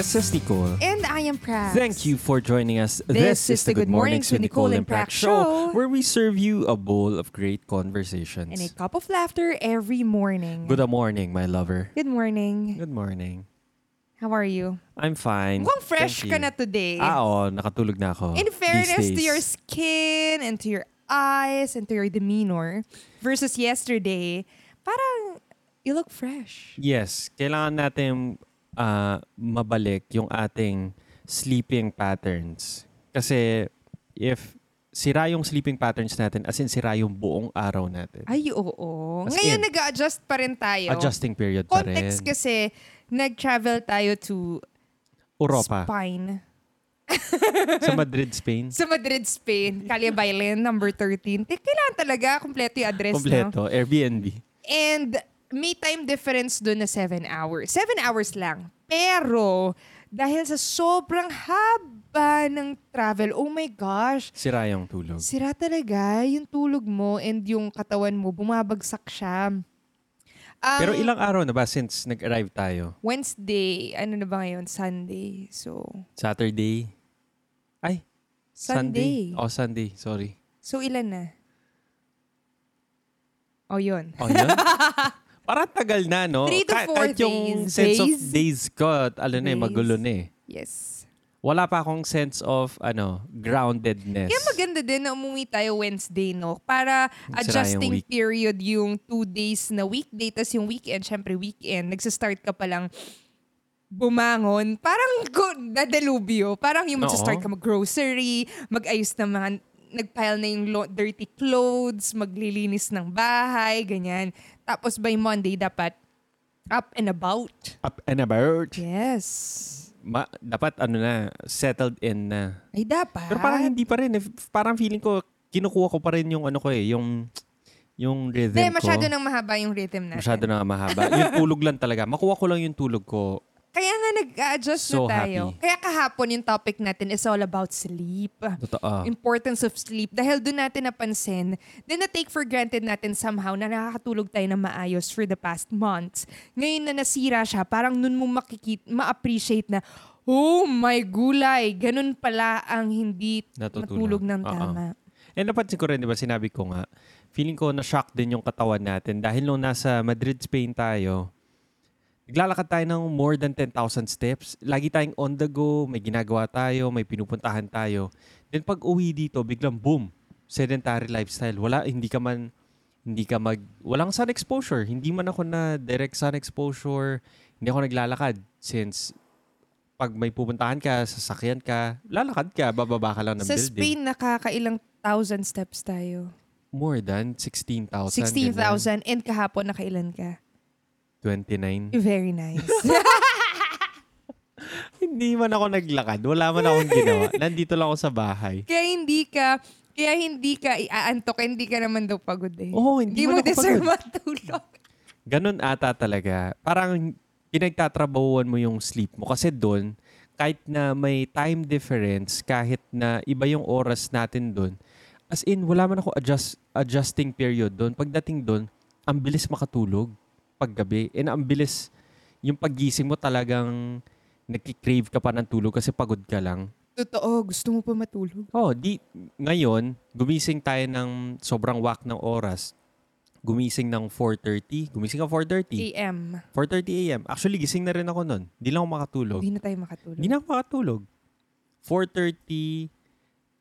This is Nicole. And I am Prax. Thank you for joining us. This is the Good Mornings with Nicole and Prax show. where we serve you a bowl of great conversations. And a cup of laughter every morning. Good morning, my lover. Good morning. Good morning. How are you? I'm fine. Mukhang fresh Thank ka you. na today. Ah, oo, nakatulog na ako. In fairness to your skin and to your eyes and to your demeanor versus yesterday, parang you look fresh. Yes, kailangan natin ah, mabalik yung ating sleeping patterns. Kasi if sira yung sleeping patterns natin, as in sira yung buong araw natin. Ay, oo. As Ngayon nag-adjust pa rin tayo. Adjusting period pa rin. Context kasi, nag-travel tayo to Europa. Spain. sa Madrid, Spain. Sa Madrid, Spain. Calle Bailen, number 13. Te- Kailangan talaga, kompleto yung address, no? Kompleto. Airbnb. And may time difference doon na 7 hours. 7 hours lang. Pero, dahil sa sobrang haba ng travel, oh my gosh, Sira yung tulog. sira talaga yung tulog mo and yung katawan mo, bumabagsak siya. Ang Pero ilang araw na ba since nag-arrive tayo? Wednesday, ano na ba ngayon? Sunday. So, Saturday? Ay, Sunday. Oh, Sunday. Sorry. So, ilan na? O, yun. Oh, yun? Parang tagal na, no? Three to Ka- four kahit yung days. sense of Days? days ko, ano na eh, Days. magulo na eh. Yes. Wala pa akong sense of, ano, groundedness. Kaya maganda din na umuwi tayo Wednesday, no? Para yung adjusting week. period yung two days na weekday, tas yung weekend, syempre weekend, nagsistart ka pa lang bumangon. Parang go, dadalubyo. Parang yung magsistart Oo. ka mag-grocery, mag-ayos ng mga nagpile na yung lo- dirty clothes, maglilinis ng bahay, ganyan. Tapos by Monday, dapat up and about. Up and about. Yes. Ma- dapat, ano na, settled in na. Ay, dapat. Pero parang hindi pa rin. eh. Parang feeling ko, kinukuha ko pa rin yung ano ko eh, yung, yung rhythm Hindi, ko. masyado nang mahaba yung rhythm natin. Masyado na mahaba. yung tulog lang talaga. Makuha ko lang yung tulog ko. Kaya nga nag-adjust So na tayo. happy. Kaya kahapon yung topic natin is all about sleep. Totoo. Importance of sleep. Dahil doon natin napansin, then na-take for granted natin somehow na nakakatulog tayo na maayos for the past months. Ngayon na nasira siya, parang nun mo makikit, ma-appreciate na, oh my gulay, ganun pala ang hindi Natutulog. matulog ng tama. And napansin ko rin, di ba, sinabi ko nga, feeling ko na-shock din yung katawan natin dahil nung nasa Madrid, Spain tayo, naglalakad tayo ng more than 10,000 steps. Lagi tayong on the go, may ginagawa tayo, may pinupuntahan tayo. Then pag uwi dito, biglang boom, sedentary lifestyle. Wala, hindi ka man, hindi ka mag, walang sun exposure. Hindi man ako na direct sun exposure. Hindi ako naglalakad since pag may pupuntahan ka, sasakyan ka, lalakad ka, bababa ka lang ng Sa building. Spain, nakakailang thousand steps tayo. More than 16,000. 16,000 and kahapon nakailan ka? Ganun. 29. Very nice. Hindi man ako naglakad. Wala man akong ginawa. Nandito lang ako sa bahay. Kaya hindi ka, kaya hindi ka iaantok, hindi ka naman daw pagod eh. Oo, hindi mo man ako deserve pagod. matulog. Ganun ata talaga. Parang pinagtatrabahuan mo yung sleep mo. Kasi doon, kahit na may time difference, kahit na iba yung oras natin doon, as in, wala man ako adjust, adjusting period doon. Pagdating doon, ang bilis makatulog paggabi. And ang bilis, yung paggising mo talagang nagkikrave ka pa ng tulog kasi pagod ka lang. Totoo, gusto mo pa matulog. Oh, di ngayon gumising tayo ng sobrang wak ng oras. Gumising ng 4:30. Gumising ka 4:30. AM. 4:30 AM. Actually, gising na rin ako noon. Hindi lang ako makatulog. Hindi na tayo makatulog. Hindi na ako makatulog. 4:30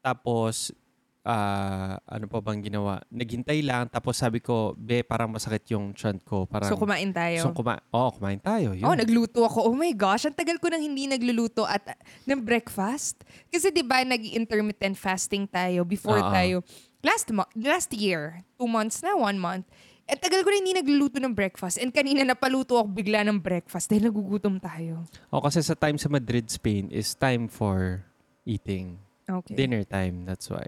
tapos ah, ano pa bang ginawa? Naghintay lang tapos sabi ko, "Be, parang masakit yung chan ko." Parang so kumain tayo. So, kuma- oh, kumain tayo. Yun. Oh, nagluto ako. Oh my gosh, ang tagal ko nang hindi nagluluto at uh, ng breakfast. Kasi 'di ba nag-intermittent fasting tayo before Oo. tayo last mo- last year, two months na, one month. At tagal ko na hindi nagluluto ng breakfast. And kanina napaluto ako bigla ng breakfast dahil nagugutom tayo. oh, kasi sa time sa Madrid, Spain is time for eating. Okay. Dinner time, that's why.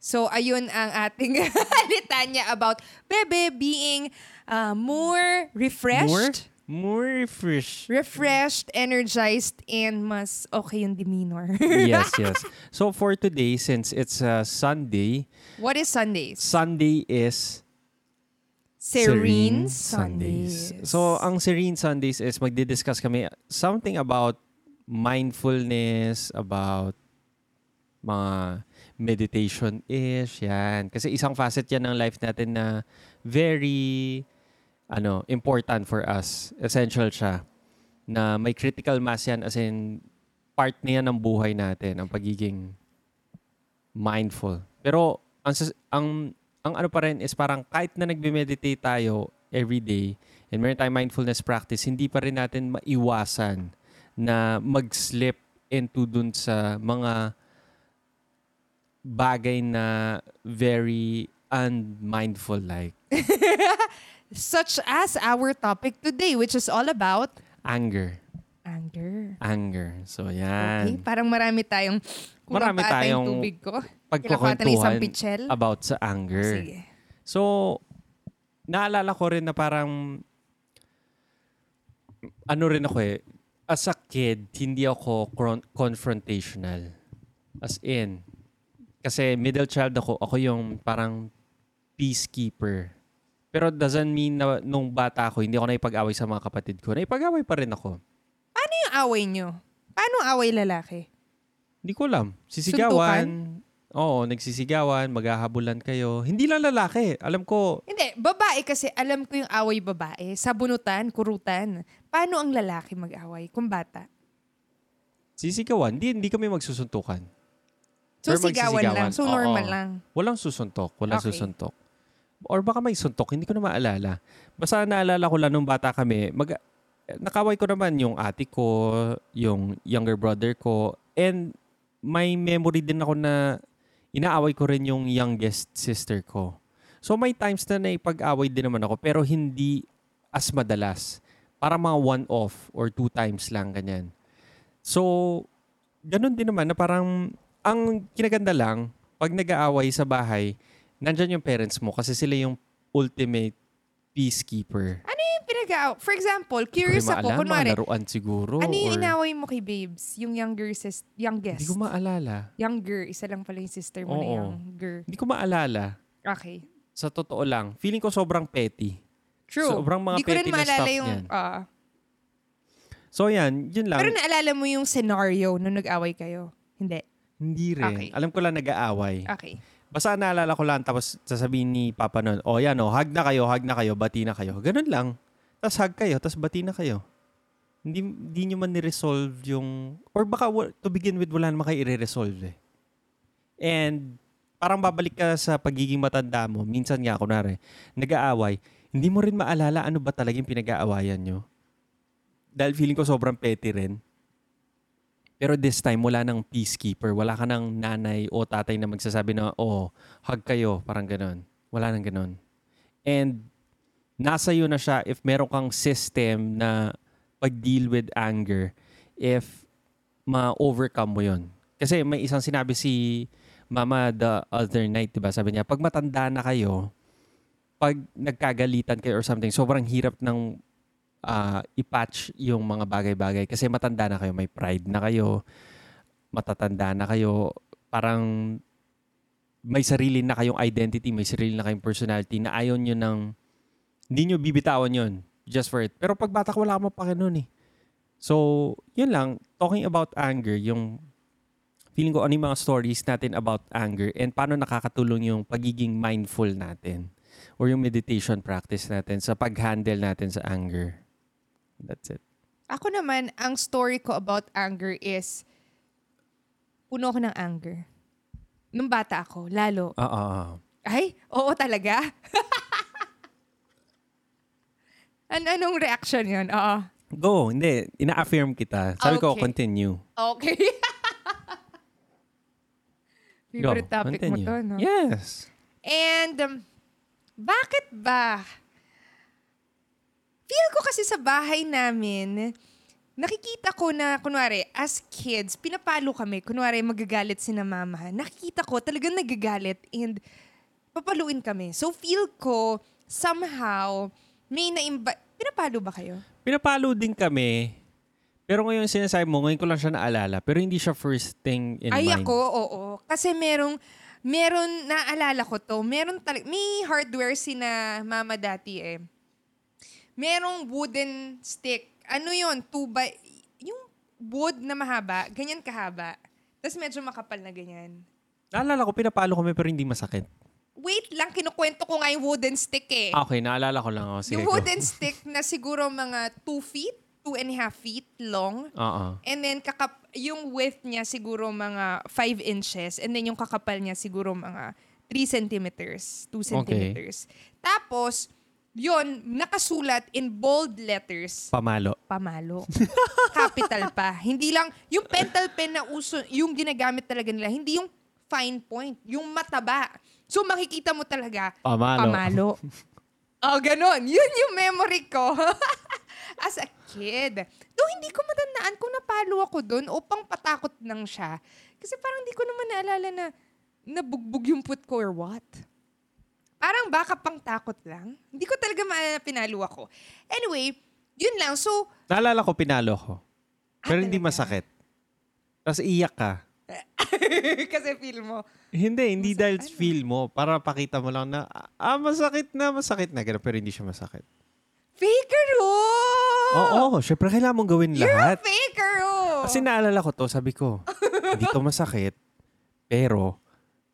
So, ayun ang ating litanya about Bebe being uh, more refreshed. More refresh. Refreshed, energized, and mas okay yung demeanor. yes, yes. So for today, since it's a Sunday, What is Sundays? Sunday is Serene Sundays. So ang Serene Sundays is magdi-discuss kami something about mindfulness, about mga meditation-ish, yan. Kasi isang facet yan ng life natin na very ano, important for us. Essential siya. Na may critical mass yan as in part niya ng buhay natin, ang pagiging mindful. Pero ang ang ang ano pa rin is parang kahit na nagme-meditate tayo every day and meron tayong mindfulness practice, hindi pa rin natin maiwasan na mag-slip into dun sa mga bagay na very unmindful like Such as our topic today, which is all about anger. anger. Anger. So, Okay, yan. parang marami tayong Marami tayong tubig ko. Pagkukwentuhan about sa anger. Sige. So, naalala ko rin na parang ano rin ako eh, as a kid, hindi ako confrontational. As in, kasi middle child ako, ako yung parang peacekeeper. Pero doesn't mean na nung bata ako, hindi ako naipag-away sa mga kapatid ko. Naipag-away pa rin ako. Ano yung away nyo? Paano away lalaki? Hindi ko alam. Sisigawan. Oo, nagsisigawan, maghahabulan kayo. Hindi lang lalaki. Alam ko, Hindi, babae kasi alam ko yung away babae. Sabunutan, kurutan. Paano ang lalaki mag-away kung bata? sisigawan. Hindi, hindi kami magsusuntukan. So Or sigawan lang. So normal Oo. lang. Walang susuntok. Walang Okay. susuntok. Or baka may suntok, hindi ko na maalala. Basta naalala ko lang nung bata kami, mag, nakaway ko naman yung ate ko, yung younger brother ko, and may memory din ako na inaaway ko rin yung youngest sister ko. So may times na naipag-away din naman ako, pero hindi as madalas. Para mga one-off or two times lang, ganyan. So, ganun din naman na parang, ang kinaganda lang, pag nag-aaway sa bahay, nandyan yung parents mo kasi sila yung ultimate peacekeeper. Yung pinag For example, Hindi curious rin ako. maalala, Kunwari, laruan siguro. ano yung or- inaway mo kay babes? Yung younger sis, youngest. Hindi ko maalala. Younger. Isa lang pala yung sister mo na Oo. younger. Hindi ko maalala. Okay. Sa totoo lang. Feeling ko sobrang petty. True. Sobrang mga Hindi ko rin petty na maalala stuff yung... ah. So yan, yun lang. pero naalala mo yung scenario nung nag-away kayo? Hindi. Hindi rin. Okay. Alam ko lang nag-aaway. Okay. Basta naalala ko lang tapos sasabihin ni Papa nun, oh yan oh, hug na kayo, hug na kayo, bati na kayo. Ganun lang. Tapos hug kayo, tapos bati na kayo. Hindi, hindi nyo man ni-resolve yung... Or baka to begin with, wala naman kayo i-resolve eh. And parang babalik ka sa pagiging matanda mo. Minsan nga, kunwari, nag-aaway. Hindi mo rin maalala ano ba talagang pinag-aawayan nyo. Dahil feeling ko sobrang petty rin. Pero this time, wala nang peacekeeper. Wala ka nang nanay o tatay na magsasabi na, oh, hug kayo. Parang ganon. Wala nang ganon. And nasa iyo na siya if meron kang system na pag-deal with anger if ma-overcome mo yon. Kasi may isang sinabi si Mama the other night, diba? Sabi niya, pag matanda na kayo, pag nagkagalitan kayo or something, sobrang hirap ng ah, i-patch yung mga bagay-bagay kasi matanda na kayo, may pride na kayo, matatanda na kayo, parang may sarili na kayong identity, may sarili na kayong personality na ayaw nyo ng, hindi nyo bibitawan yon just for it. Pero pag bata ka, wala ka mapake nun eh. So, yun lang, talking about anger, yung feeling ko ano yung mga stories natin about anger and paano nakakatulong yung pagiging mindful natin or yung meditation practice natin sa pag-handle natin sa anger. That's it. Ako naman, ang story ko about anger is, puno ko ng anger. Nung bata ako, lalo. Ah, ah, ah. Ay, oo talaga? An anong reaction yun? Oo. Go, hindi. Ina-affirm kita. Sabi ko, Okay. continue. Okay. Go, Favorite topic mo continue. to, no? Yes. And, um, bakit ba? Kasi sa bahay namin, nakikita ko na, kunwari, as kids, pinapalo kami. Kunwari, magagalit si na mama. Nakikita ko, talagang nagagalit and papaluin kami. So, feel ko, somehow, may naimba... Pinapalo ba kayo? Pinapalo din kami. Pero ngayon sinasabi mo, ngayon ko lang siya naalala. Pero hindi siya first thing in Ay mind. ako, oo. Kasi merong, meron, naalala ko to, meron talaga, may hardware si na mama dati eh. Merong wooden stick. Ano yon Two by, yung wood na mahaba, ganyan kahaba. Tapos medyo makapal na ganyan. Naalala ko, pinapalo kami pero hindi masakit. Wait lang, kinukwento ko nga yung wooden stick eh. Okay, naalala ko lang. Oh, sige, yung go. wooden stick na siguro mga 2 feet, 2 and a half feet long. Oo. And then kakap yung width niya siguro mga 5 inches. And then yung kakapal niya siguro mga 3 centimeters, 2 centimeters. Tapos, yun, nakasulat in bold letters, Pamalo. pamalo. Capital pa. Hindi lang, yung pentel pen na uso, yung ginagamit talaga nila, hindi yung fine point, yung mataba. So makikita mo talaga, Pamalo. pamalo. oh, ganun. Yun yung memory ko. As a kid. Though hindi ko matandaan kung napalo ako doon o pang patakot lang siya. Kasi parang hindi ko naman naalala na nabugbog yung put ko or what. Parang baka pang takot lang. Hindi ko talaga maalala na pinalo ako. Anyway, yun lang. So, Naalala ko, pinalo ko. Pero Ah, hindi talaga? masakit. Tapos iyak ka. kasi feel mo, Hindi, hindi Masa- dahil ano? feel mo. Para pakita mo lang na, ah, masakit na, masakit na. Ganun, pero hindi siya masakit. fakeroo! Oo, syempre kailangan mong gawin You're lahat. a fakeroo! Kasi naalala ko to, sabi ko, hindi to masakit, pero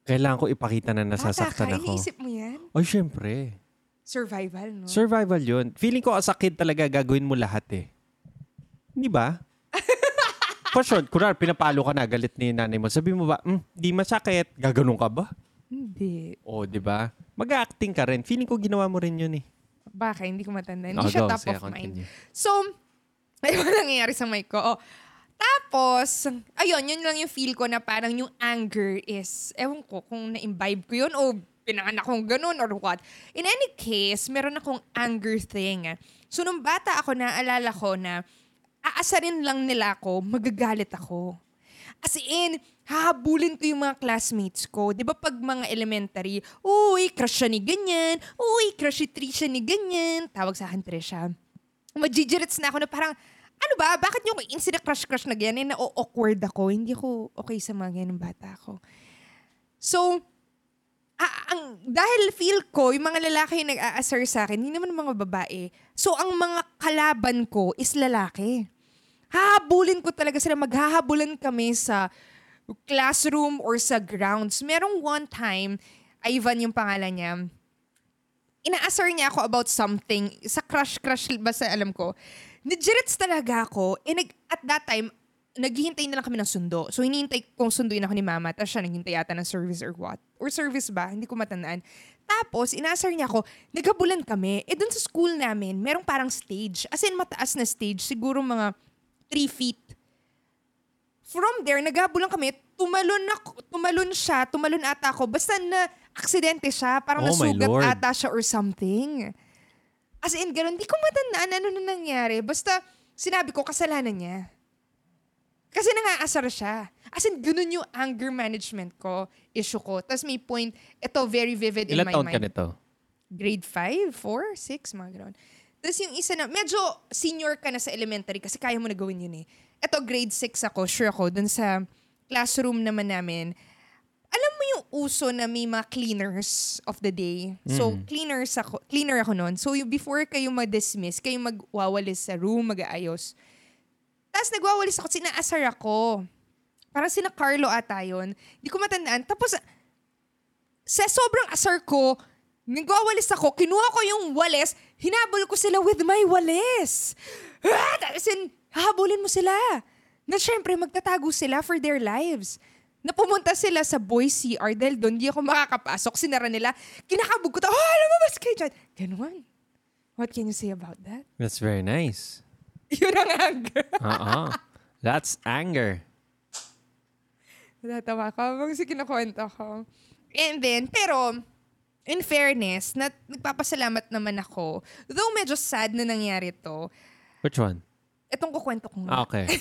kailangan ko ipakita na nasasaktan Bata ka, ako. iniisip mo? Ay, syempre. Survival, no? Survival yun. Feeling ko as a kid talaga gagawin mo lahat eh. Hindi ba? For sure, kunwari, pinapalo ka na, galit ni nanay mo. Sabi mo ba, hmm, di masakit. Gaganon ka ba? Hindi. O, di ba? Mag-acting ka rin. Feeling ko ginawa mo rin yun eh. Baka, hindi ko matanda. Hindi Oh, siya go. top of mind. continue. So, ay, wala nangyayari sa mic ko. Oh. Tapos, ayun, yun lang yung feel ko na parang yung anger is, ewan ko kung na-imbibe ko yun o pinanganak kong ganun or what. In any case, meron akong anger thing. So, nung bata ako, naalala ko na aasarin lang nila ako, magagalit ako. As in, hahabulin ko yung mga classmates ko. Di ba pag mga elementary, uy, crush siya ni ganyan, uy, crush si Trisha ni ganyan. Tawag sa akin, Trisha. Magigirits na ako na parang, ano ba, bakit yung instant crush-crush na ganyan, na awkward ako, hindi ako okay sa mga ganyan bata ako. So, ah, ang, dahil feel ko, yung mga lalaki yung nag-aasar sa akin, hindi naman mga babae. So, ang mga kalaban ko is lalaki. Hahabulin ko talaga sila. Maghahabulan kami sa classroom or sa grounds. Merong one time, Ivan yung pangalan niya, inaasar niya ako about something. Sa crush-crush, basta alam ko. Nagirits talaga ako. Eh, nag, at that time, naghihintay na lang kami ng sundo. So, hinihintay kong sunduin ako ni mama. Tapos siya naghihintay yata ng service or what. Or service ba? Hindi ko matandaan. Tapos, inaasar niya ako, naghabulan kami. Eh, dun sa school namin, merong parang stage. As in, mataas na stage. Siguro mga 3 feet. From there, naghabulan kami. Tumalon, ako, tumalon siya. Tumalon ata ako. Basta na aksidente siya. Parang Oh nasugat ata siya or something. As in, ganun. Di ko matandaan ano na nangyari. Basta, sinabi ko, kasalanan niya. Kasi nangaasar siya. As in, ganun yung anger management ko, issue ko. Tapos may point, ito very vivid in Ilan my taon ka mind. nito? Grade 5, 4, 6, mga ganun. Tapos yung isa na, medyo senior ka na sa elementary kasi kaya mo na gawin yun eh. Ito, grade 6 ako, sure ako, dun sa classroom naman namin. Alam mo yung uso na may mga cleaners of the day. So, Mm. cleaners ako, cleaner ako noon. So, yung before kayo mag-dismiss, kayo magwawalis sa room, mag-aayos. Tapos nagwawalis ako, sinaasar ako. Parang sina Carlo ata yun. Hindi ko matandaan. Tapos, sa sobrang asar ko, nagwawalis ako, kinuha ko yung walis, hinabol ko sila with my walis. Ah! Tapos yun, hahabulin mo sila. Na syempre, magtatago sila for their lives. Na pumunta sila sa boys CR dahil doon di ako makakapasok. Sinara nila. Kinakabog ko. ta- Oh, lumabas kayo dyan. Ganon. What can you say about that? That's very nice. Yun ang anger. Oo. That's anger. Natatawa ko habang si kinukwento ko. And then, pero, in fairness, na, nagpapasalamat naman ako. Though medyo sad na nangyari to, Which one? itong kukwento ko Ah, nga. okay.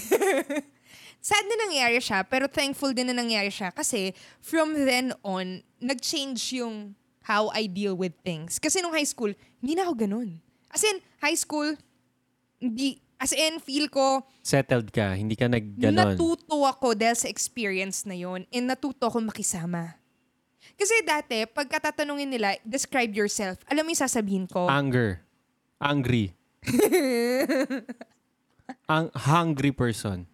Sad na nangyari siya, pero thankful din na nangyari siya kasi from then on, nag-change yung how I deal with things. Kasi nung high school, hindi na ako ganun. As in, high school, hindi, as in, feel ko, Settled ka. Hindi ka nagganon. Natuto ako dahil sa experience na yon and natuto ako makisama. Kasi dati, pagka tatanungin nila, describe yourself, alam mo yung sasabihin ko, Anger. Angry. Ang hungry person.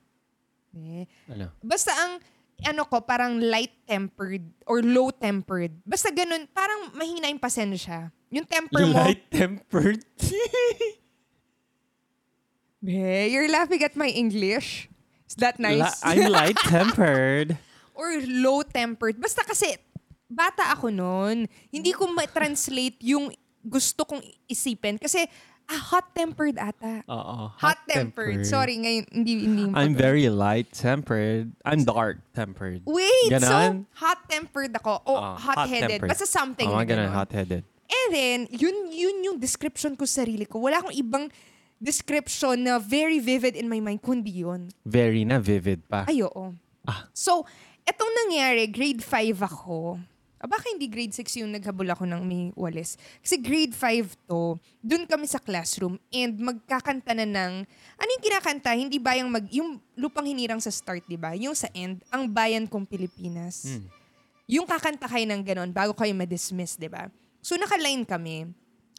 Eh, Ano? Basta ang ano ko, parang light-tempered or low-tempered. Basta ganun, parang mahina yung pasensya. Yung temper mo, Light-tempered. Be, you're laughing at my English. Is that nice? La- I'm light-tempered. or low-tempered. Basta kasi, bata ako noon. Hindi ko ma-translate yung gusto kong isipin. Kasi, ah, hot-tempered ata. Oo. Hot-tempered. Sorry, ngayon, hindi, hindi. I'm very light-tempered. I'm dark-tempered. Wait, Ganon? so, hot-tempered ako. O, Ah, hot-headed. Basta something Oo, mga ganun, hot-headed. And then, yun, yun yung description ko sa sarili ko. Wala akong ibang description na very vivid in my mind, kundi yun. Very na vivid pa. Ay, oo. Ah. So, etong nangyari, grade 5 ako. Ah, baka hindi grade 6 yung naghabol ako ng may walis. Kasi grade 5 to, dun kami sa classroom and magkakanta na ng, ano yung kinakanta? Hindi ba yung, mag, yung lupang hinirang sa start, di ba? Yung sa end, ang bayan kong Pilipinas. Hmm. Yung kakanta kayo ng ganon bago kayo ma-dismiss, di ba? So, naka-line kami.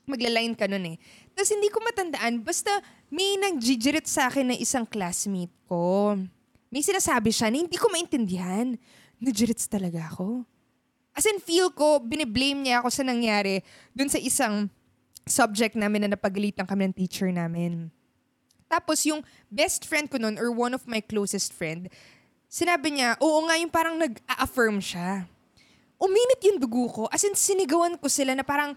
Magla-line ka nun eh. Tapos hindi ko matandaan, basta may nagjijirit sa akin na isang classmate ko. May sinasabi siya na hindi ko maintindihan. Nagirits talaga ako. As in, feel ko, biniblame niya ako sa nangyari dun sa isang subject namin na napagalitan kami ng teacher namin. Tapos yung best friend ko nun, or one of my closest friend, sinabi niya, oo nga yung parang nag-affirm siya. Uminit yung dugo ko. As in, sinigawan ko sila na parang,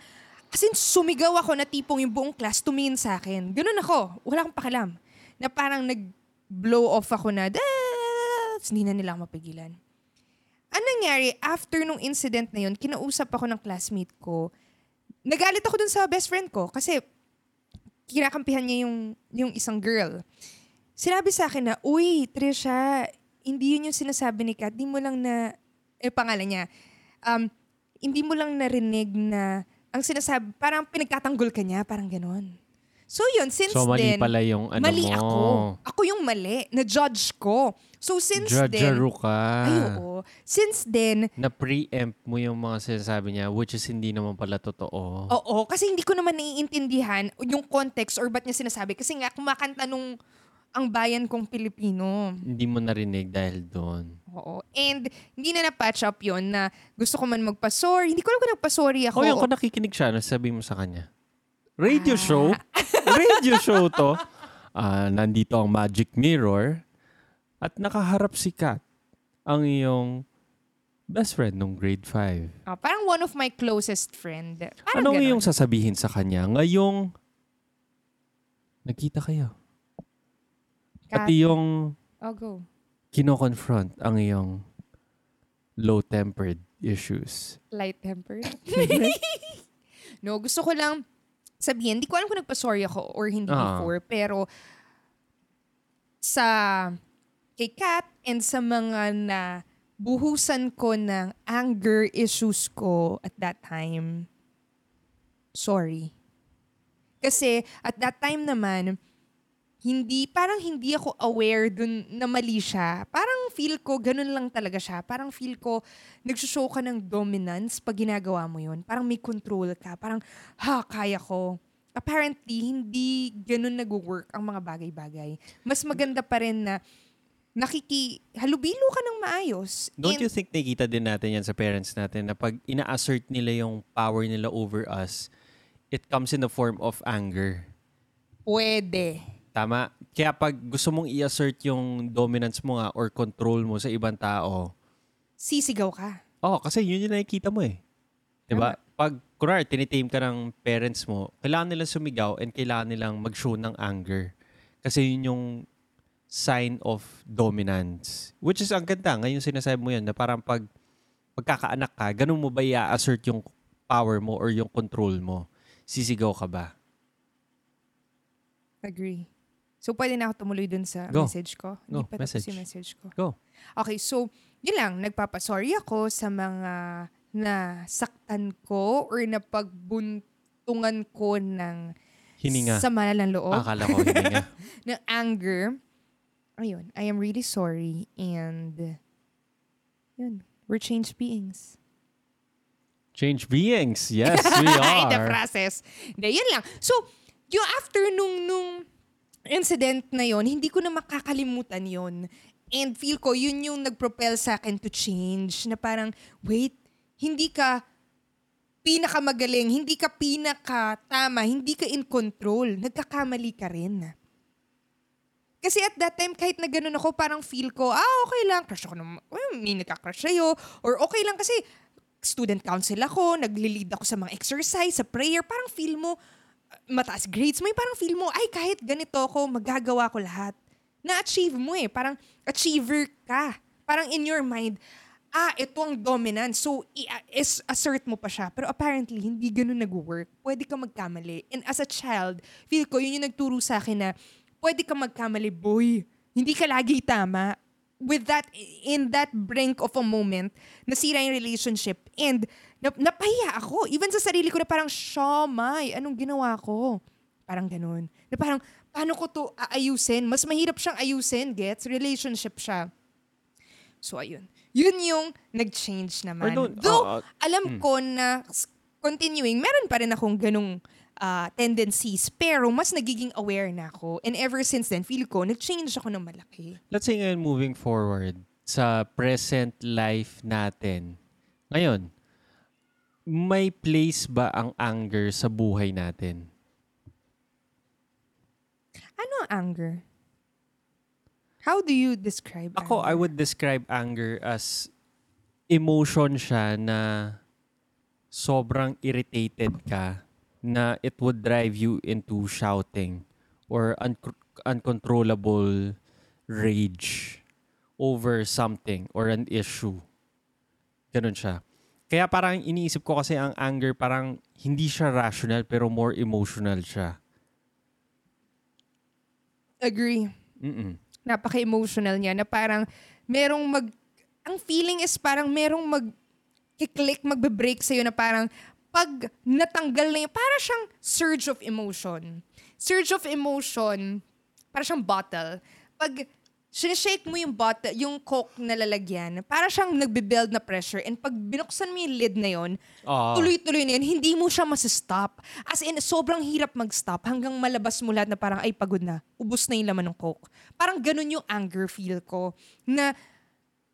as in, sumigaw ako na tipong yung buong class tumingin sa akin. Ganun ako. Wala akong pakialam. Na parang nag-blow off ako na! Tapos hindi na nila mapigilan. Ang nangyari, after nung incident na yun, kinausap ako ng classmate ko. Nagalit ako dun sa best friend ko kasi kinakampihan niya yung, yung isang girl. Sinabi sa akin na, Uy, Trisha, hindi yun yung sinasabi ni Kat. Di mo lang na, eh, pangalan niya, um, hindi mo lang narinig na, ang sinasabi, parang pinagtatanggol ka niya, parang ganon. So yun, since So, mali then, pala yung ano mali mo. ako. Ako yung mali. Na-judge ko. So since then, Judgearo ka. ay oo. Since then, Na preempt mo yung mga sinasabi niya, which is hindi naman pala totoo. oo, kasi hindi ko naman naiintindihan yung context or ba't niya sinasabi. Kasi nga, kumakanta nung ang bayan kong Pilipino. Hindi mo narinig dahil doon. Oo. And hindi na na-patch up yon na gusto ko man magpa-sorry. Hindi ko alam kung nagpa-sorry ako. O yung kung nakikinig siya, ano sabi mo sa kanya? Radio Ah. show? Radio show to. Ah, nandito ang Magic Mirror at nakaharap si Kat, ang iyong best friend nung grade 5. Ah, parang one of my closest friend. Parang Anong ganon. iyong sasabihin sa kanya ngayong nagkita kayo? Kat- Pati yung Oh, go. kino-confront ang iyong low-tempered issues. Light-tempered. no, gusto ko lang sabihin, hindi ko alam kung nagpa-sorry ako or hindi Ah. before, pero sa kay Kat and sa mga na buhusan ko ng anger issues ko at that time, sorry. Kasi at that time naman, hindi, parang hindi ako aware dun na mali siya. Parang feel ko, ganun lang talaga siya. Parang feel ko, nagsushow ka ng dominance pag ginagawa mo yun. Parang may control ka. Parang, ha, kaya ko. Apparently, hindi ganun nag-work ang mga bagay-bagay. Mas maganda pa rin na nakiki, halubilo ka ng maayos. Don't And- you think nakikita din natin yan sa parents natin na pag ina-assert nila yung power nila over us, it comes in the form of anger. Pwede. Tama? Kaya pag gusto mong i-assert yung dominance mo nga or control mo sa ibang tao, Sisigaw ka. oh, kasi yun yung nakikita mo eh. 'Di ba? Pag kunwari tinitame ka ng parents mo, kailangan nilang sumigaw and kailangan nilang mag-show ng anger. Kasi yun yung sign of dominance. Which is ang ganda. Ngayon sinasabi mo yan na parang pag pagkakaanak ka, ganun mo ba i-assert yung power mo or yung control mo? Sisigaw ka ba? Agree. So, pwede na ako tumuloy dun sa Go. message ko. Go, Hindi pa tapos message. yung message ko. Go. Okay, so, yun lang. Nagpapasorry ako sa mga nasaktan ko or napagbuntungan ko ng Hininga. sama ng loob, Akala ko hininga. ng anger. Ayun, I am really sorry and yun, we're changed beings. Change beings. Yes, we Ay, the are. process. Hindi, yun lang. So, yung after nung, nung incident na yon hindi ko na makakalimutan yon And feel ko, yun yung nagpropel sa akin to change. Na parang, wait, hindi ka pinakamagaling, hindi ka pinaka-tama, hindi ka in control. Nagkakamali ka rin. Kasi at that time, kahit na ganun ako, parang feel ko, ah, okay lang, crush ako ng, well, may nagka-crush sa'yo. Or okay lang kasi student council ako, nagli-lead ako sa mga exercise, sa prayer. Parang feel mo, mataas grades mo, parang feel mo, ay, kahit ganito ako, magagawa ko lahat. Na-achieve mo eh. Parang achiever ka. Parang in your mind, ah, ito ang dominant. So, i-assert mo pa siya. Pero apparently, hindi ganun nag-work. Pwede ka magkamali. And as a child, feel ko, yun yung nagturo sa akin na pwede ka magkamali, boy. Hindi ka lagi tama. With that, in that brink of a moment, nasira yung relationship. And nap- napahiya ako. Even sa sarili ko na parang, Shamay, anong ginawa ko? Parang ganun. Na parang, paano ko to aayusin? Mas mahirap siyang ayusin, gets? Relationship siya. So, ayun. Yun yung nag-change naman. Or Though, uh, uh, alam hmm. ko na continuing, meron pa rin akong ganung uh, tendencies. Pero mas nagiging aware na ako. And ever since then, feel ko, nag-change ako ng malaki. Let's say ngayon moving forward sa present life natin. Ngayon, may place ba ang anger sa buhay natin? Ano ang anger? How do you describe Ako, anger? I would describe anger as emotion siya na sobrang irritated ka na it would drive you into shouting or un- uncontrollable rage over something or an issue. Ganun siya. Kaya parang iniisip ko kasi ang anger parang hindi siya rational pero more emotional siya. Agree. Mm-mm. Napaka-emotional niya na parang merong mag... Ang feeling is parang merong mag kiklik, magbe-break sa'yo na parang pag natanggal na yun, para siyang surge of emotion. Surge of emotion, para siyang bottle. Pag sinishake mo yung bottle, yung coke na lalagyan, para siyang nagbe-build na pressure. And pag binuksan mo yung lid na yun, Ah. tuloy-tuloy na yun, hindi mo siya masistop. As in, sobrang hirap mag-stop hanggang malabas mo lahat na parang, ay, pagod na. Ubus na yung laman ng coke. Parang ganun yung anger feel ko. Na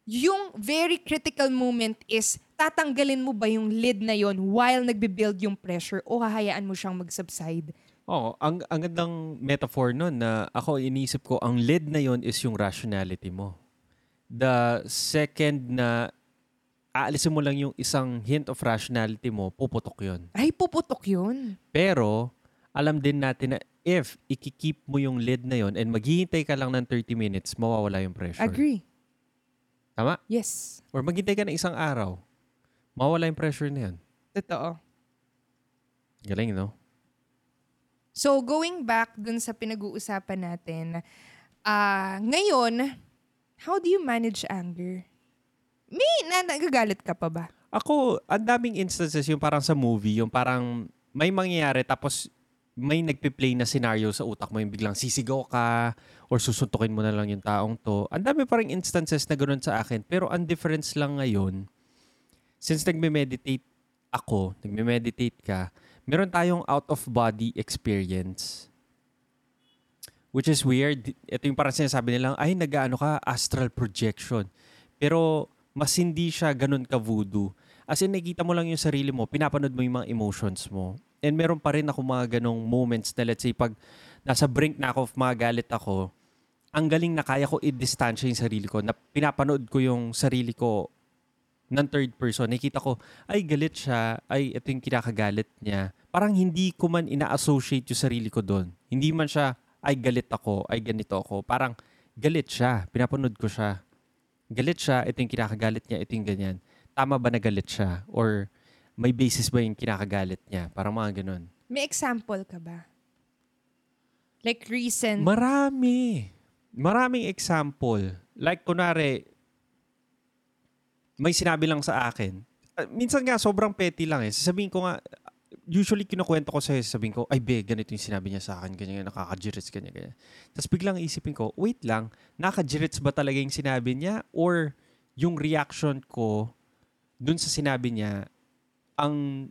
yung very critical moment is tatanggalin mo ba yung lid na yon while nagbe-build yung pressure o hahayaan mo siyang mag-subside? Oo, ang, ang gandang metaphor nun na ako inisip ko, ang lid na yon is yung rationality mo. The second na aalisin mo lang yung isang hint of rationality mo, puputok yon. Ay, puputok yun. Pero, alam din natin na if ikikip mo yung lid na yon and maghihintay ka lang ng 30 minutes, mawawala yung pressure. Agree. Tama? Yes. Or maghintay ka ng isang araw, mawawala yung pressure na yan. Totoo. Galing, no? So, going back dun sa pinag-uusapan natin, ah ngayon, how do you manage anger? May na, nagagalit ka pa ba? Ako, ang daming instances yung parang sa movie, yung parang may mangyayari tapos may nagpe-play na scenario sa utak mo yung biglang sisigaw ka or susuntukin mo na lang yung taong to. Ang dami parang instances na ganoon sa akin. Pero ang difference lang ngayon, since nagme-meditate ako, nagme-meditate ka, meron tayong out-of-body experience. Which is weird. Ito yung parang sinasabi nilang, ay, nag-ano ka, astral projection. Pero mas hindi siya ganun ka voodoo. As in, nakikita mo lang yung sarili mo, pinapanood mo yung mga emotions mo. And meron pa rin ako mga ganong moments na let's say pag nasa brink na ako of mga galit ako, ang galing na kaya ko i-distansya yung sarili ko, na pinapanood ko yung sarili ko ng third person. Nakita ko, ay galit siya, ay ito yung kinakagalit niya. Parang hindi ko man ina-associate yung sarili ko doon. Hindi man siya, ay galit ako, ay ganito ako. Parang galit siya, pinapanood ko siya. Galit siya, ito yung kinakagalit niya, ito yung ganyan. Tama ba na galit siya? Or may basis ba yung kinakagalit niya? Parang mga ganun. May example ka ba? Like recent. Marami. Maraming example. Like, kunwari, may sinabi lang sa akin. Uh, minsan nga, sobrang petty lang eh. Sasabihin ko nga, usually kinukwento ko sa'yo, sasabihin ko, ay be, ganito yung sinabi niya sa akin, ganyan, nakakajirits, ganyan, ganyan. Tapos biglang isipin ko, wait lang, nakakajirits ba talaga yung sinabi niya? Or yung reaction ko dun sa sinabi niya, ang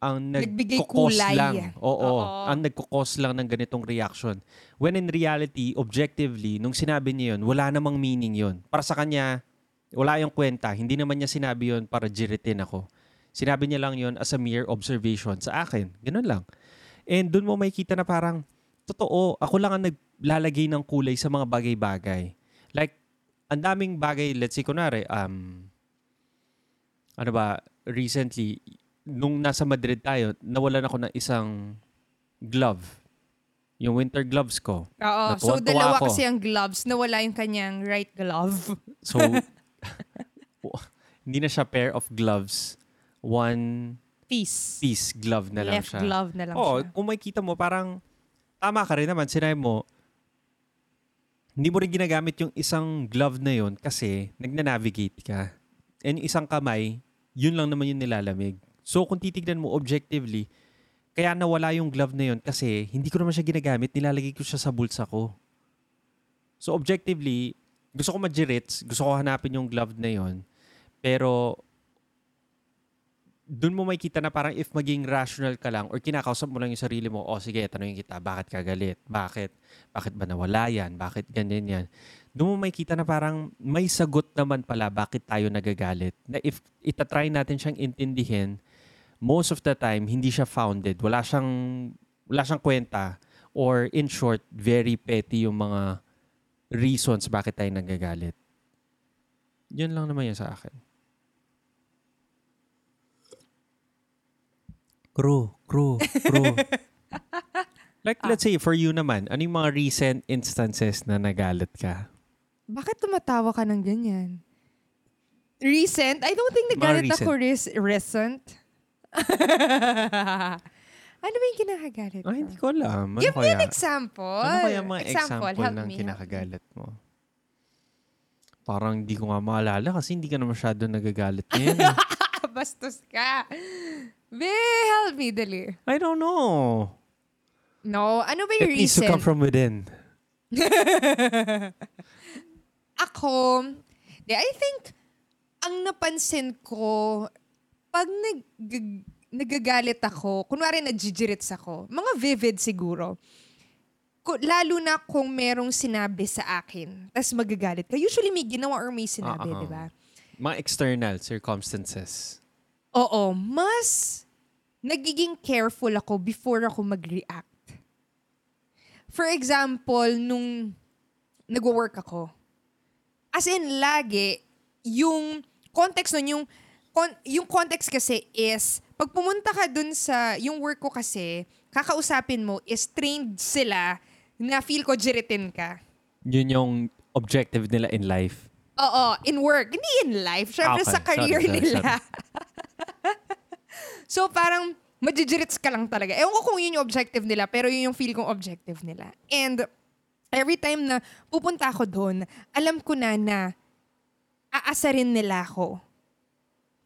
ang Nagbigay nagkukos kulay. lang. Oo, Oo. ang nagkukos lang ng ganitong reaction. When in reality, objectively, nung sinabi niya yun, wala namang meaning yun. Para sa kanya, wala yung kwenta. Hindi naman niya sinabi yun para jiritin ako. Sinabi niya lang yun as a mere observation sa akin. Ganun lang. And dun mo makikita na parang, totoo, ako lang ang naglalagay ng kulay sa mga bagay-bagay. Like, ang daming bagay, let's say, kunwari, um, ano ba, recently, nung nasa Madrid tayo, nawalan ako ng isang glove. Yung winter gloves ko. Oo. So, dalawa ako. kasi ang gloves. Nawala yung kanyang right glove. So, hindi na siya pair of gloves. One Peace. piece glove na lang Left siya. glove na lang Oo, siya. kung makikita mo, parang tama ka rin naman. Sinabi mo, hindi mo rin ginagamit yung isang glove na yon kasi nagnanavigate ka. And yung isang kamay, yun lang naman yung nilalamig. So kung titignan mo objectively, kaya nawala yung glove na yon kasi hindi ko naman siya ginagamit, nilalagay ko siya sa bulsa ko. So objectively, gusto ko majirits, gusto ko hanapin yung glove na yon pero doon mo makikita na parang if maging rational ka lang or kinakausap mo lang yung sarili mo, oh sige, tanongin kita, bakit ka galit? Bakit? Bakit ba nawala yan? Bakit ganyan yan? Doon mo makikita na parang may sagot naman pala bakit tayo nagagalit. Na if itatry natin siyang intindihin, most of the time, hindi siya founded. Wala siyang, wala siyang kwenta. Or in short, very petty yung mga reasons bakit tayo nagagalit. Yun lang naman yan sa akin. Crew, crew, crew. like, let's say, for you naman, ano yung mga recent instances na nagalit ka? Bakit tumatawa ka ng ganyan? Recent? I don't think nagalit ako res- recent. ano ba yung kinakagalit Ay, ko? hindi ko alam. Ano Give me kaya? an example. Ano kaya mga example, help ng me, kinakagalit mo? Parang hindi ko nga maalala kasi hindi ka na masyado nagagalit ngayon. eh. Bastos ka. Be, help me, dali. I don't know. No, ano ba It yung needs to recent? come from within. Ako, di, I think, ang napansin ko, pag nag, nagagalit ako, kunwari nagjijirits ako, mga vivid siguro. Lalo na kung merong sinabi sa akin, tas magagalit ka. Usually may ginawa or may sinabi, ah. di ba? Mga external circumstances. Oo, mas nagiging careful ako before ako mag-react. For example, nung nagwo-work ako, as in lagi, yung context nun, yung, con- yung context kasi is, pag pumunta ka dun sa, yung work ko kasi, kakausapin mo is trained sila na feel ko jiritin ka. Yun yung objective nila in life. Oo, in work. Hindi in life. Syempre Okay, sa career sorry, sorry, nila. so parang majijirits ka lang talaga. Ewan ko kung yun yung objective nila, pero yun yung feel kong objective nila. And every time na pupunta ako doon, alam ko na na aasarin nila ako.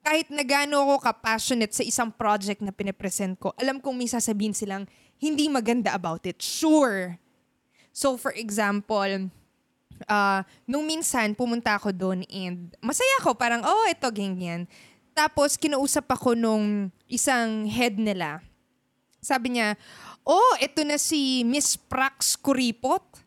Kahit na gaano ako ka-passionate sa isang project na pinipresent ko, alam kong may sasabihin silang hindi maganda about it. Sure. So for example, uh, nung minsan, pumunta ako doon and masaya ako. Parang, oh, ito, ganyan. Tapos, kinausap ako nung isang head nila. Sabi niya, oh, ito na si Miss Prax Kuripot.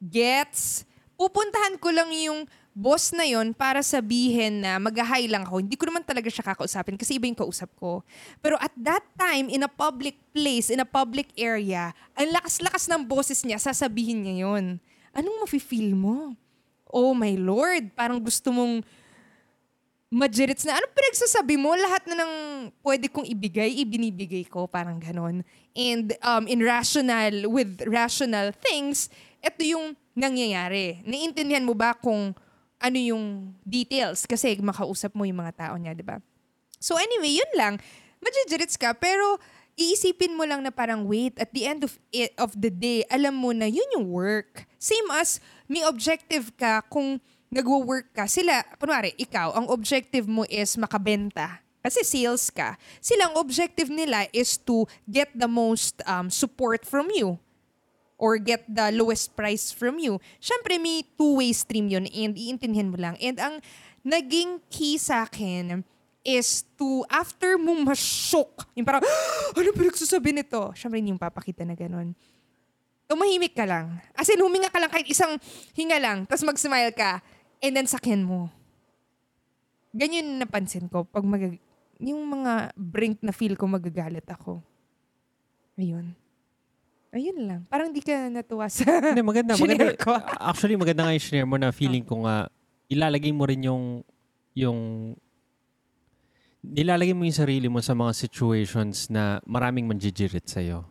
Gets? Pupuntahan ko lang yung boss na yon para sabihin na mag-hi lang ako. Hindi ko naman talaga siya kakausapin kasi iba yung kausap ko. Pero at that time, in a public place, in a public area, ang lakas-lakas ng boses niya, sasabihin niya yon anong mafe-feel mo? Oh my Lord, parang gusto mong majirits na. Anong pinagsasabi mo? Lahat na ng pwede kong ibigay, ibinibigay ko. Parang ganon. And um, in rational, with rational things, ito yung nangyayari. Naiintindihan mo ba kung ano yung details? Kasi makausap mo yung mga tao niya, di ba? So anyway, yun lang. Majijirits ka, pero iisipin mo lang na parang wait, at the end of it, of the day, alam mo na yun yung work. Same as may objective ka kung nagwo-work ka. Sila, kunwari, ikaw, ang objective mo is makabenta. Kasi sales ka. Sila, ang objective nila is to get the most um, support from you or get the lowest price from you. Siyempre, may two-way stream yun and iintindihan mo lang. And ang naging key sa akin is to, after mo ma-shock, yung parang, ano pinagsasabi nito? Siyempre, yung papakita na ganun. Tumahimik ka lang. As in, huminga ka lang kahit isang hinga lang, tapos mag-smile ka, and then sakyan mo. Ganyan napansin ko pag mag- yung mga brink na feel ko magagalit ako. Ayun. Ayun lang. Parang di ka natuwa sa Hindi, maganda. maganda. Ko. Actually, maganda nga yung shinare mo na feeling ko nga, ilalagay mo rin yung, yung, nilalagay mo yung sarili mo sa mga situations na maraming manjijirit sa'yo.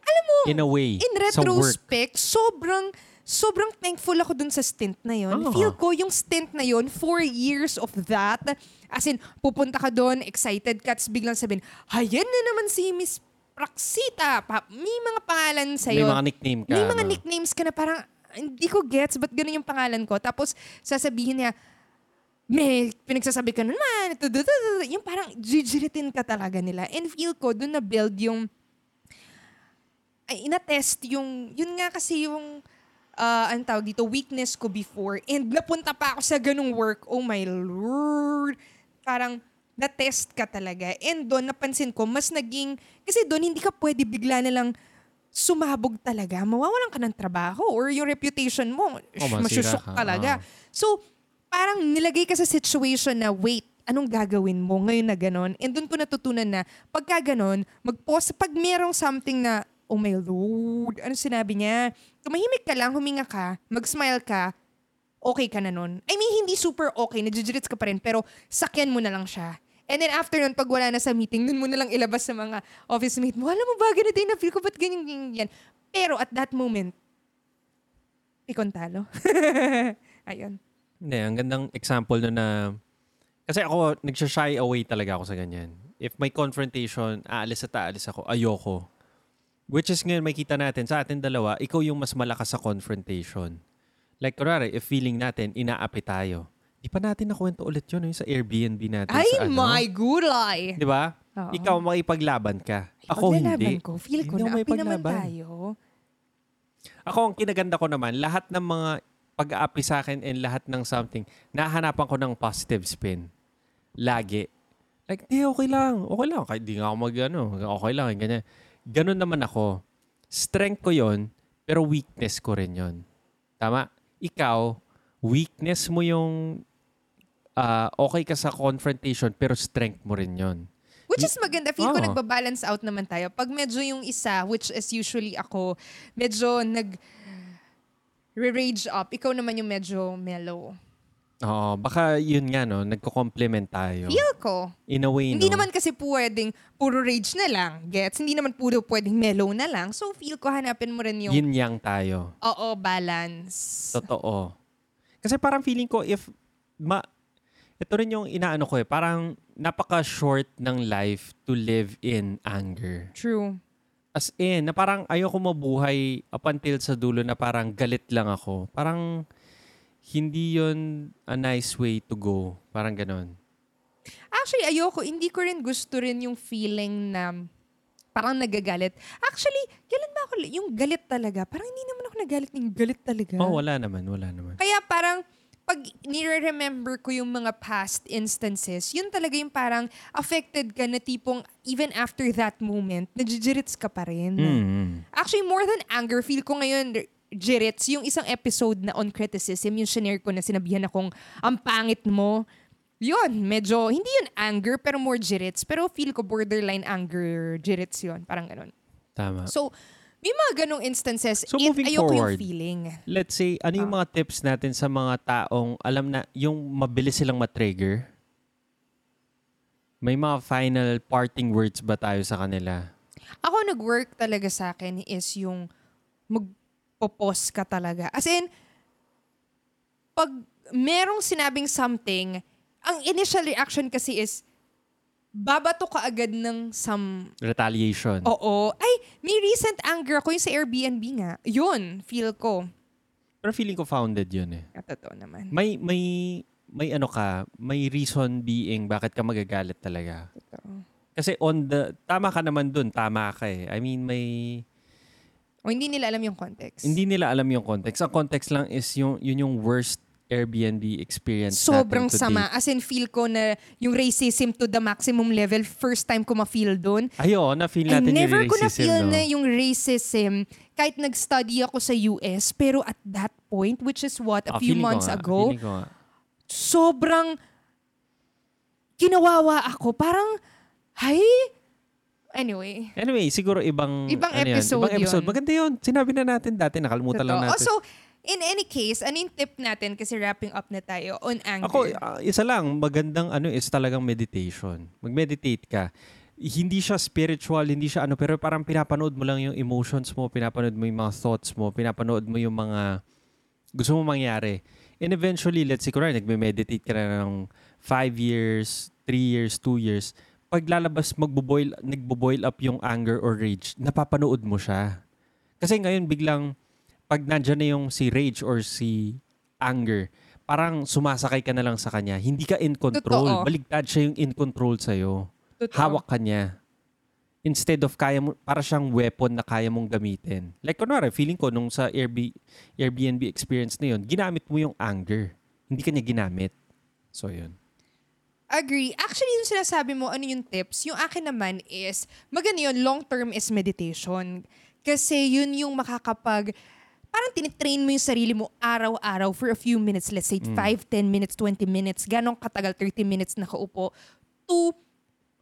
Alam mo, In a way, in retrospect, sobrang sobrang thankful ako dun sa stint na yon. Oo. Feel ko yung stint na yon, four years of that. As in, pupunta ka doon, excited ka, tapos biglang sabihin, hayan na naman si Miss Praxita. Pa, may mga pangalan May sa'yo. mga nickname ka. May mga no? nicknames ka na parang, hindi ko gets, ba't ganun yung pangalan ko? Tapos, sasabihin niya, may pinagsasabi ka naman, ito, ito, ito, ito." yung parang jijiritin ka talaga nila. And feel ko, dun na build yung, ay, ina-test yung, yun nga kasi yung, uh, ang tawag dito, weakness ko before. And napunta pa ako sa ganung work. Oh my Lord. Parang, na-test ka talaga. And doon, napansin ko, mas naging, kasi doon, hindi ka pwede bigla na lang sumabog talaga. Mawawalan ka ng trabaho or yung reputation mo, Oh, masusok ka. talaga. Ah. So, parang nilagay ka sa situation na, wait, anong gagawin mo ngayon na ganon? And doon ko natutunan na, pagka ganon, mag-pause, pag merong something na, oh my Lord, ano sinabi niya? Tumahimik ka lang, huminga ka, mag-smile ka, okay ka na nun. I mean, hindi super okay, nadjijirits ka pa rin, pero sakyan mo na lang siya. And then after nun, pag wala na sa meeting, nun mo na lang ilabas sa mga office mate mo, alam mo ba, ganito yung na-feel ko, ba't ganyan, ganyan, yan? Pero at that moment, pikon talo. Ayun. Hindi, ang gandang example no na, kasi ako, nagsashy away talaga ako sa ganyan. If may confrontation, aalis at aalis ako, ayoko. Which is ngayon, makita natin sa atin dalawa, ikaw yung mas malakas sa confrontation. Like, kunwari, if feeling natin, inaapi tayo. Di pa natin nakwento ulit yun, yung sa Airbnb natin. Ay, sa ano. my gulay! Di ba? Oo. Ikaw makipaglaban ka. Ako hindi. ko, feel ko Hindi na, api naman tayo. Ako, ang kinaganda ko naman, lahat ng mga pag-aapi sa akin and lahat ng something, nahanapan ko ng positive spin. Lagi. Like, di, okay lang. Okay lang. Kahit di nga ako mag, ano, okay lang. Ganyan. Ganun naman ako. Strength ko yon pero weakness ko rin yon Tama? Ikaw, weakness mo yung ah, okay ka sa confrontation, pero strength mo rin yon Which is maganda. Feel ko Oo. nagbabalance out naman tayo. Pag medyo yung isa, which is usually ako, medyo nag rage up. Ikaw naman yung medyo mellow. Oo, baka yun nga, no? Nagko-complement tayo. Feel ko. In a way, Hindi no? naman kasi pwedeng puro rage na lang. Gets? Hindi naman puro pwedeng mellow na lang. So feel ko hanapin mo rin yung, yin yang tayo. oo, balance. Totoo. Kasi parang feeling ko if ma ito rin yung inaano ko eh, parang napaka-short ng life to live in anger. True. As in, na parang ayoko mabuhay up until sa dulo na parang galit lang ako. Parang hindi yon a nice way to go. Parang ganon. Actually, ayoko. Hindi ko rin gusto rin yung feeling na parang nagagalit. Actually, kailan ba ako, yung galit talaga, parang hindi naman ako nagalit ng galit talaga. Oh, wala naman, wala naman. Kaya parang, pag nire-remember ko yung mga past instances, yun talaga yung parang affected ka na tipong even after that moment, najijirits ka pa rin. Mm. Actually, more than anger, feel ko ngayon, Jirits, yung isang episode na on criticism, yung shinare ko na sinabihan akong, ang pangit mo, yun, medyo, hindi yun anger, pero more jirits. Pero feel ko borderline anger, jirits yun. Parang ganun. Tama. So, may mga ganong instances. So, moving ayoko forward, yung feeling. Let's say, ano yung mga tips natin sa mga taong alam na yung mabilis silang matrigger? May mga final parting words ba tayo sa kanila? Ako nag-work talaga sa akin is yung magpo-pause ka talaga. As in, pag merong sinabing something, ang initial reaction kasi is, babato ka agad ng some, Retaliation. oo, ay, may recent anger ako yung sa Airbnb nga. Yun, feel ko. Pero feeling ko founded yun eh. Ah, Totoo naman. May, may, may ano ka, may reason being bakit ka magagalit talaga. Totoo. Kasi on the, tama ka naman dun, tama ka eh. I mean, may, O hindi nila alam yung context. hindi nila alam yung context. Ang context lang is yung, yun yung worst Airbnb experience Sobrang natin sama. As in, feel ko na yung racism to the maximum level, first time ko ma-feel doon. Ayo, na-feel And natin never yung ko racism, na-feel no? na yung racism kahit nag-study ako sa US. Pero at that point, which is what, a Ah, few ko months nga, ago, ko sobrang kinawawa ako. Parang, hay? Anyway. Anyway, siguro ibang Ibang ano yun, episode ibang episode. yun. Maganda yun. Sinabi na natin dati, nakalimutan lang natin. So, in any case, ano yung tip natin? Kasi wrapping up na tayo on anger. Ako, ah, isa lang, magandang ano is talagang meditation. Mag-meditate ka. Hindi siya spiritual, hindi siya ano, pero parang pinapanood mo lang yung emotions mo, pinapanood mo yung mga thoughts mo, pinapanood mo yung mga gusto mo mangyari. And eventually, let's say, kunwari, nagme-meditate ka na ng 5 years, 3 years, 2 years, pag lalabas, magbo-boil, nagbo-boil up yung anger or rage, napapanood mo siya. Kasi ngayon, biglang, pag nandyan na yung si rage or si anger, parang sumasakay ka na lang sa kanya. Hindi ka in control. Totoo. Baligtad siya yung in control sa'yo. Totoo. Hawak ka niya. Instead of kaya mo, para siyang weapon na kaya mong gamitin. Like, kunwari, feeling ko nung sa Airbnb, Airbnb experience na yun, ginamit mo yung anger. Hindi ka niya ginamit. So, yun. Agree. Actually, yung sinasabi mo, ano yung tips, yung akin naman is, maganda yun, long term is meditation. Kasi yun yung makakapag, parang tinitrain mo yung sarili mo araw-araw for a few minutes, let's say 5, 10 minutes, 20 minutes, ganong katagal, 30 minutes nakaupo, to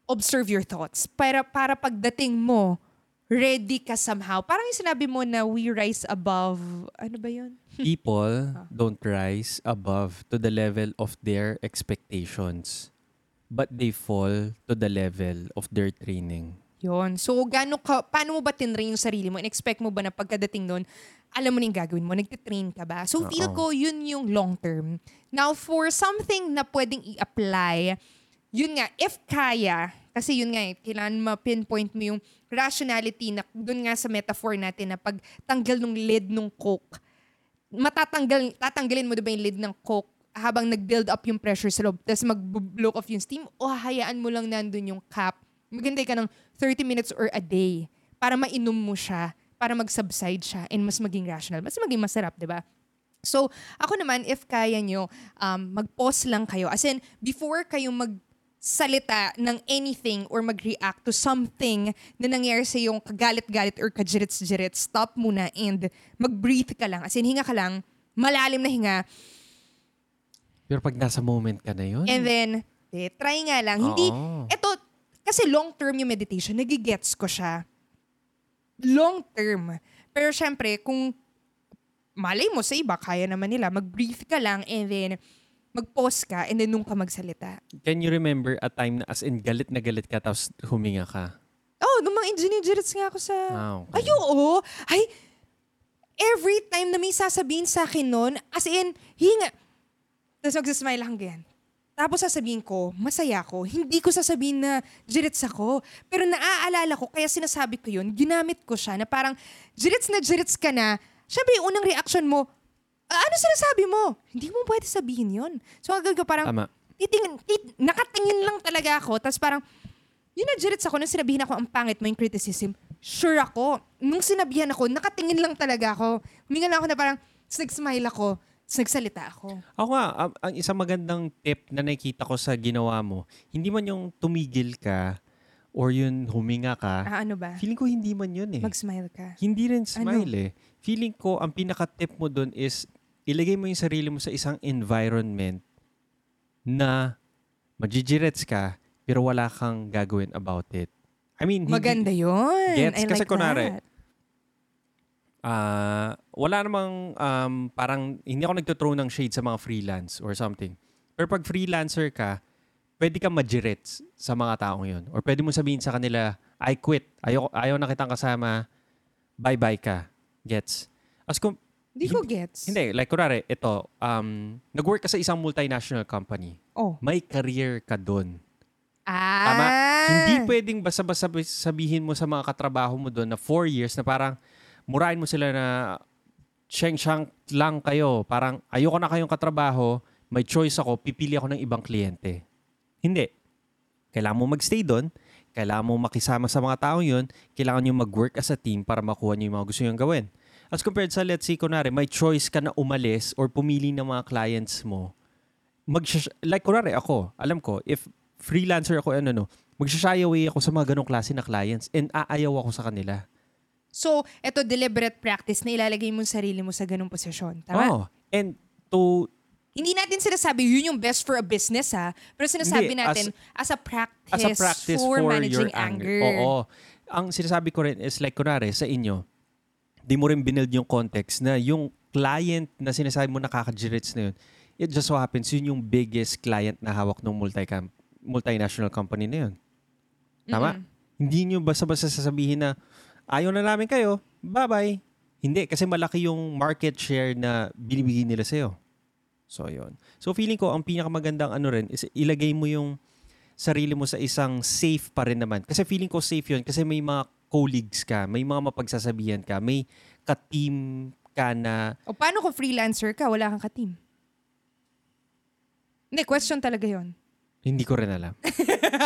observe your thoughts. Para, para pagdating mo, ready ka somehow. Parang yung sinabi mo na we rise above, ano ba yun? People don't rise above to the level of their expectations. But they fall to the level of their training. Yon. So, gaano ka, paano mo ba tinrain yung sarili mo? And-expect mo ba na pagkadating doon, alam mo na yung gagawin mo? Nagtitrain ka ba? So, feel ko, yun yung long term. Now, for something na pwedeng i-apply, yun nga, if kaya, kasi yun nga, eh, kailangan ma-pinpoint mo yung rationality na doon nga sa metaphor natin na pag tanggal ng lid ng coke, matatanggal, tatanggalin mo diba yung lid ng coke habang nag-build up yung pressure sa loob, tapos mag-blow off yung steam, o hayaan mo lang nandun yung cap. Maganda ka ng 30 minutes or a day para mainom mo siya, para mag-subside siya, and mas maging rational, mas maging masarap, di ba? So, ako naman, if kaya nyo, um, mag-pause lang kayo. As in, before kayo magsalita ng anything or mag-react to something na nangyari sa yung kagalit-galit or kajirits-jirits, stop muna and mag-breathe ka lang. As in, hinga ka lang, malalim na hinga, Pero pag nasa moment ka na yun, And then, eh, try nga lang. Hindi, Oo. eto, kasi long term yung meditation, nagigets ko siya. Long term. Pero syempre, kung malay mo sa iba, kaya naman nila, mag-breathe ka lang and then mag-pause ka and then nung ka magsalita. can you remember a time na as in galit na galit ka tapos huminga ka? Oh, nung mga engineers nga ako sa... Ah, okay. Ay, oo. Ay, every time na may sasabihin sa akin nun, as in, hinga. Tapos magsasmile lang ganyan. Tapos sasabihin ko, masaya ko. Hindi ko sasabihin na jirits ako. Pero naaalala ko, kaya sinasabi ko yun, ginamit ko siya na parang, jirits na jirits ka na, syempre yung unang reaction mo, "Ah, ano sinasabi mo? Hindi mo pwede sabihin yun. So agad ko parang, Tama. titingin, tit, nakatingin lang talaga ako. Tapos parang, yun na jirits ako, nung sinabihin ako, ang pangit mo yung criticism, sure ako. Nung sinabihan ako, nakatingin lang talaga ako. Huminga lang ako na parang, nag-smile ako, tapos nagsalita ako. Ako nga, ang, ang isang magandang tip na nakita ko sa ginawa mo, hindi man yung tumigil ka or yun huminga ka, Ah, ano ba? feeling ko hindi man yun eh. Mag-smile ka. hindi rin smile Ano? eh. Feeling ko, ang pinaka-tip mo dun is, ilagay mo yung sarili mo sa isang environment na majijirets ka, pero wala kang gagawin about it. I mean, hindi- Maganda yun. Gets? I Kasi like kunwari, that. Ah, wala namang um, parang hindi ako nagtuthrow ng shade sa mga freelance or something. Pero pag freelancer ka, pwede kang majirets sa mga taong yun. Or pwede mo sabihin sa kanila, I quit. Ayaw, ayaw na kitang kasama. Bye-bye ka. Gets? As kung, Hindi ko gets. hindi, like kunwari, ito, um, nag-work ka sa isang multinational company. Oh. May career ka doon. Ah. Tama. Hindi pwedeng basta-basta sabihin mo sa mga katrabaho mo doon na four years na parang murahin mo sila na siyang-siyang lang kayo. Parang ayoko na kayong katrabaho, may choice ako, pipili ako ng ibang kliyente. Hindi. Kailangan mo magstay doon, kailangan mo makisama sa mga tao yun, kailangan nyo mag-work as a team para makuha nyo yung mga gusto nyo gawin. As compared sa, let's say, kunwari, may choice ka na umalis or pumili ng mga clients mo, mag like kunwari ako, alam ko, if freelancer ako, ano, no, magsashy away ako sa mga ganong klase na clients and aayaw ako sa kanila. So, eto deliberate practice na ilalagay mo sarili mo sa ganong posisyon. Tama? Oh, and to Hindi natin sinasabi yun yung best for a business ha. Pero sinasabi Hindi, natin as, a practice, as a practice for, for, managing your anger. Oo. Ang sinasabi ko rin is like, kunwari, sa inyo, di mo rin binuild yung context na yung client na sinasabi mo nakaka-gerits na yun, it just so happens, yun yung biggest client na hawak ng multi multinational company na yun. Tama? Mm-mm. Hindi nyo basta-basta sasabihin na, ayaw na namin kayo, bye-bye. Hindi, kasi malaki yung market share na binibigay nila sa'yo. So, yun. So, feeling ko, ang pinakamagandang ano rin is ilagay mo yung sarili mo sa isang safe pa rin naman. Kasi feeling ko safe yun kasi may mga colleagues ka, may mga mapagsasabihan ka, may ka-team ka na O paano kung freelancer ka, wala kang ka-team? Hindi, question talaga yon. hindi ko rin alam.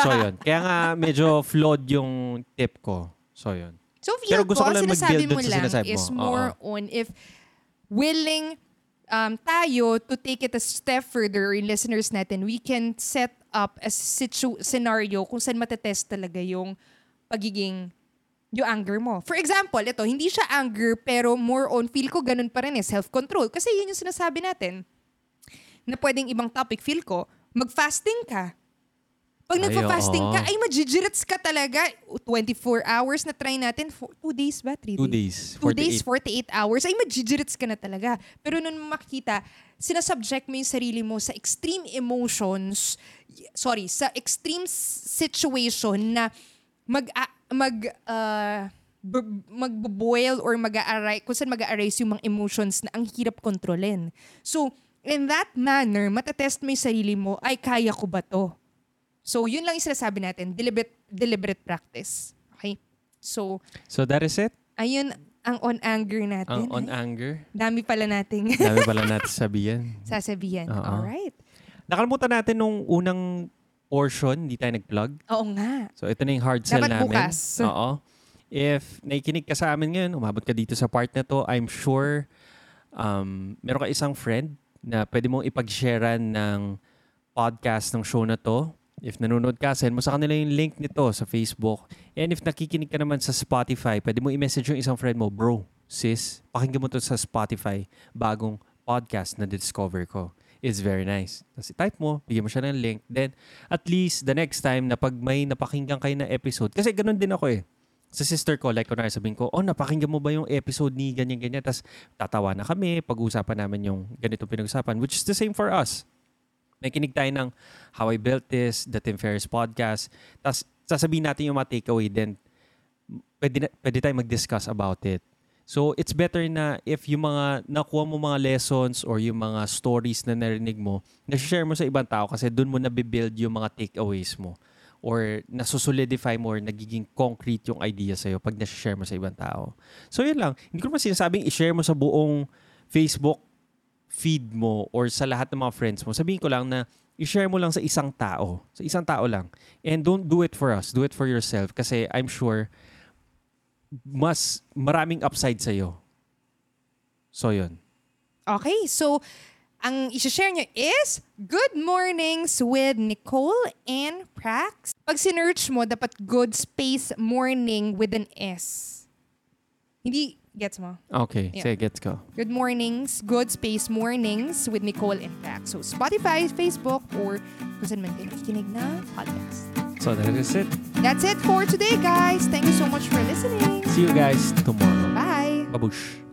so, yun. Kaya nga, medyo flawed yung tip ko. So, yun. So feel Pero gusto ko, ko lang ang sinasabi mag-build mo sa lang sinasabi mo. is more on if willing um, tayo to take it a step further in listeners natin, we can set up a situ- scenario kung saan matetest talaga yung pagiging yung anger mo. For example, ito, hindi siya anger pero more on feel ko ganun pa rin eh, self-control. Kasi yun yung sinasabi natin na pwedeng ibang topic, feel ko, mag-fasting ka. Pag nagfa-fasting ka, ay majijirits ka talaga. 24 hours na try natin. 2 days ba? 3 Two days? days. 2 days, 48. 48 hours. Ay majijirits ka na talaga. Pero nung makikita, sinasubject mo yung sarili mo sa extreme emotions, sorry, sa extreme situation na mag, a- mag, uh, b- magbo-boil or mag-aaray, kung saan mag-aarise yung mga emotions na ang hirap kontrolin. So, in that manner, matatest mo yung sarili mo, ay kaya ko ba to? So, yun lang yung sinasabi natin, deliberate, deliberate practice. Okay? So, So, that is it. ayun ang on anger natin. Ang on Ay, anger. Dami pala nating Dami pala natin sabihin. sasabihan. Oo. Alright. Nakalimutan natin nung unang portion, hindi tayo nag-plug. Oo nga. So, ito na yung hard sell Dapat namin. bukas. Oo. If nakikinig ka sa amin ngayon, umabot ka dito sa part na to, I'm sure um, meron ka isang friend na pwede mong ipag-sharean ng podcast ng show na to. If nanonood ka, send mo sa kanila yung link nito sa Facebook. And if nakikinig ka naman sa Spotify, pwede mo i-message yung isang friend mo, bro, sis, pakinggan mo to sa Spotify, bagong podcast na discover ko. It's very nice. Tapos type mo, bigyan mo siya ng link. Then, at least the next time na pag may napakinggan kayo na episode, kasi ganun din ako eh. Sa sister ko, like kunwari sabihin ko, oh, napakinggan mo ba yung episode ni ganyan-ganyan? Tapos tatawa na kami, pag-uusapan namin yung ganito pinag-usapan, which is the same for us. Nakikinig tayo ng How I Built This, The Tim Ferriss Podcast. Tapos sasabihin natin yung mga takeaway, then pwede, na, pwede tayo mag-discuss about it. So, it's better na if yung mga nakuha mo mga lessons or yung mga stories na narinig mo, na-share mo sa ibang tao kasi doon mo nabibuild yung mga takeaways mo or nasusolidify mo or nagiging concrete yung idea sa'yo pag na-share mo sa ibang tao. So, yun lang. Hindi ko naman sinasabing i-share mo sa buong Facebook feed mo or sa lahat ng mga friends mo. Sabihin ko lang na i-share mo lang sa isang tao. Sa isang tao lang. And don't do it for us. Do it for yourself kasi I'm sure mas maraming upside sa'yo. So, yun. Okay, so ang isi-share nyo is Good Mornings with Nicole and Prax. Pag sinerch mo, dapat good space morning with an S. Hindi, gets mo? Okay, Yeah. sige, gets ko. Good mornings, good space mornings with Nicole and Prax. So Spotify, Facebook, or kung saan man kayo nakikinig na podcast. So, that is it. That's it for today, guys. Thank you so much for listening. See you guys tomorrow. Bye! Babush.